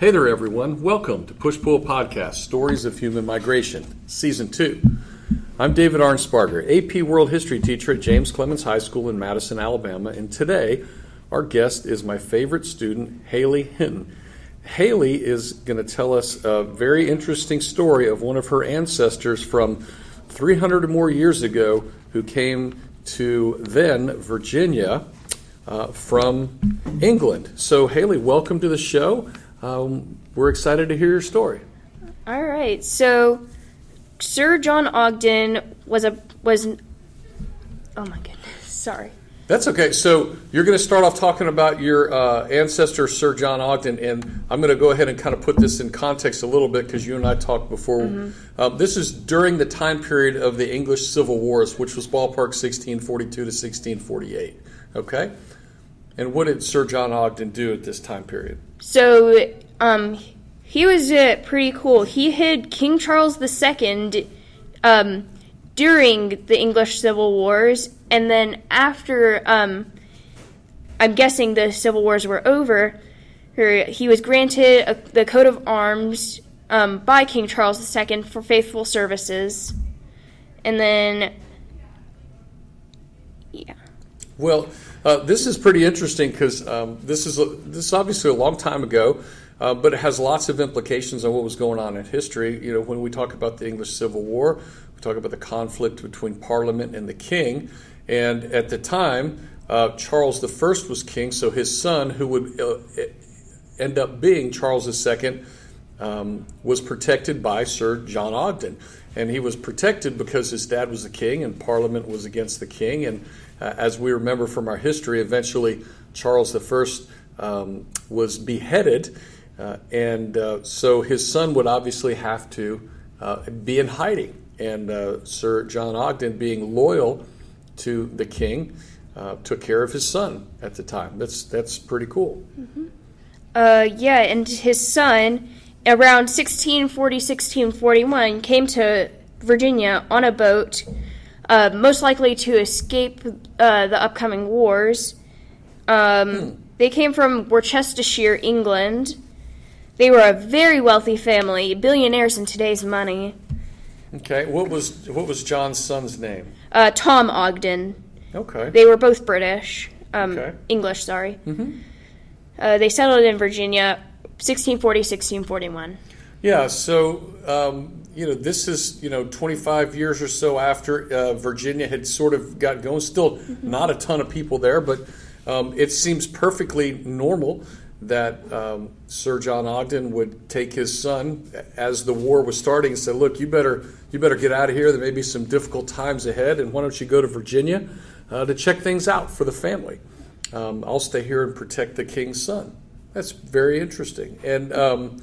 Hey there, everyone. Welcome to Push Pull Podcast Stories of Human Migration, Season 2. I'm David Arnsparger, AP World History teacher at James Clemens High School in Madison, Alabama, and today our guest is my favorite student, Haley Hinten. Haley is going to tell us a very interesting story of one of her ancestors from 300 or more years ago who came to then Virginia uh, from England. So, Haley, welcome to the show. Um, we're excited to hear your story. All right. So, Sir John Ogden was a was. Oh my goodness. Sorry. That's okay. So you're going to start off talking about your uh, ancestor, Sir John Ogden, and I'm going to go ahead and kind of put this in context a little bit because you and I talked before. Mm-hmm. Uh, this is during the time period of the English Civil Wars, which was ballpark 1642 to 1648. Okay, and what did Sir John Ogden do at this time period? So, um, he was uh, pretty cool. He hid King Charles II um, during the English Civil Wars and then after, um, I'm guessing the civil wars were over, he was granted a, the coat of arms um, by King Charles II for faithful services, and then. Well, uh, this is pretty interesting because um, this is a, this is obviously a long time ago. Uh, but it has lots of implications on what was going on in history. You know, when we talk about the English Civil War, we talk about the conflict between Parliament and the King. And at the time, uh, Charles I was king, so his son, who would uh, end up being Charles II, um, was protected by Sir John Ogden. And he was protected because his dad was the king and Parliament was against the king. And uh, as we remember from our history, eventually Charles I um, was beheaded. Uh, and uh, so his son would obviously have to uh, be in hiding. And Sir John Ogden, being loyal to the king, uh, took care of his son at the time. That's that's pretty cool. Mm-hmm. Uh, yeah, and his son, around 1640, 1641, came to Virginia on a boat, uh, most likely to escape uh, the upcoming wars. Um, hmm. They came from Worcestershire, England. They were a very wealthy family, billionaires in today's money. Okay, what was what was John's son's name? Uh, Tom Ogden. Okay. They were both British. Um, okay. English, sorry. Mm-hmm. Uh, they settled in Virginia, 1640, 1641. Yeah. So um, you know, this is you know 25 years or so after uh, Virginia had sort of got going. Still, mm-hmm. not a ton of people there, but um, it seems perfectly normal that um, Sir John Ogden would take his son as the war was starting and say, "Look, you better you better get out of here. There may be some difficult times ahead, and why don't you go to Virginia uh, to check things out for the family? Um, I'll stay here and protect the king's son." That's very interesting. And um,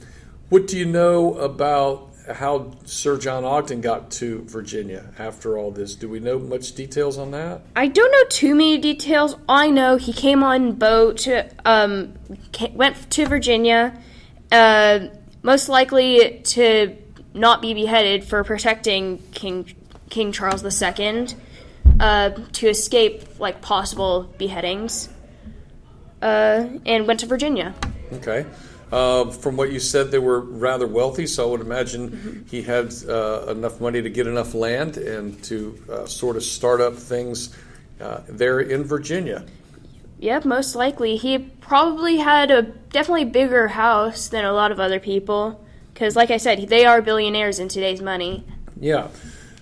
what do you know about how Sir John Ogden got to Virginia after all this. Do we know much details on that? I don't know too many details. I know he came on boat, um, went to Virginia, uh, most likely to not be beheaded for protecting King King Charles II, uh, to escape like possible beheadings, uh, and went to Virginia. Okay. Uh, from what you said, they were rather wealthy, so I would imagine mm-hmm. he had uh, enough money to get enough land and to uh, sort of start up things uh, there in Virginia. Yep, most likely. He probably had a definitely bigger house than a lot of other people, because, like I said, they are billionaires in today's money. Yeah.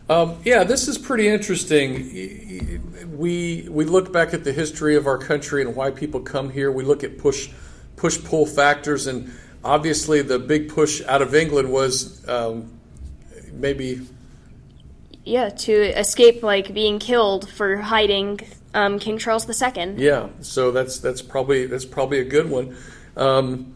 Um, yeah, this is pretty interesting. We we look back at the history of our country and why people come here. We look at push push pull factors, and obviously the big push out of England was um, maybe. Yeah, to escape like being killed for hiding um, King Charles II. Yeah, so that's that's probably that's probably a good one. Um,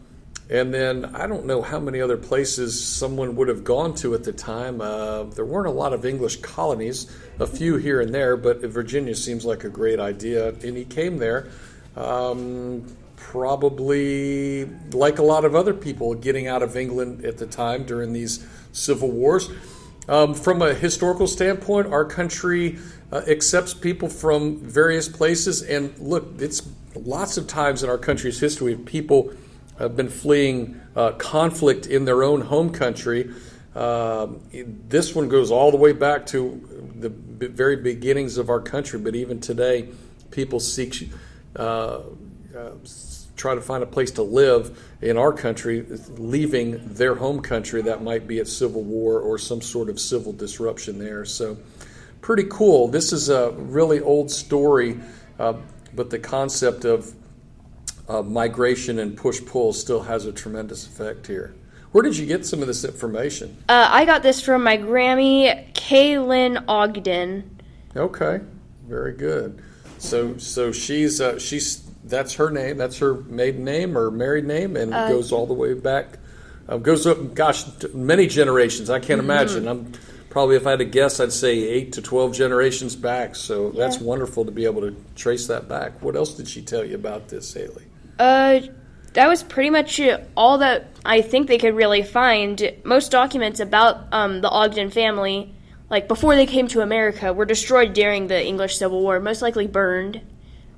and then I don't know how many other places someone would have gone to at the time. Uh, there weren't a lot of English colonies, a few here and there, but Virginia seems like a great idea. And he came there um, probably like a lot of other people getting out of England at the time during these civil wars. Um, from a historical standpoint, our country uh, accepts people from various places. And look, it's lots of times in our country's history, people have been fleeing uh, conflict in their own home country. Um, this one goes all the way back to the very beginnings of our country, but even today, people seek, uh, uh, try to find a place to live in our country, leaving their home country that might be at civil war or some sort of civil disruption there. So, pretty cool. This is a really old story, uh, but the concept of uh, migration and push pull still has a tremendous effect here. Where did you get some of this information? Uh, I got this from my Grammy, Kaylin Ogden. Okay, very good. So, so she's uh, she's that's her name. That's her maiden name or married name, and Uh, goes all the way back. Uh, goes up, gosh, many generations. I Mm-hmm. can't imagine. I'm probably, if I had to guess, I'd say eight to twelve generations back. So that's wonderful to be able to trace that back. What else did she tell you about this, Haley? Uh, that was pretty much all that I think they could really find. Most documents about um, the Ogden family, like before they came to America, were destroyed during the English Civil War, most likely burned,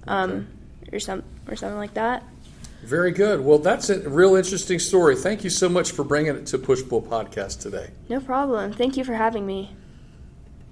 um, or some or something like that. Very good. Well, that's a real interesting story. Thank you so much for bringing it to Push Pull Podcast today. No problem. Thank you for having me.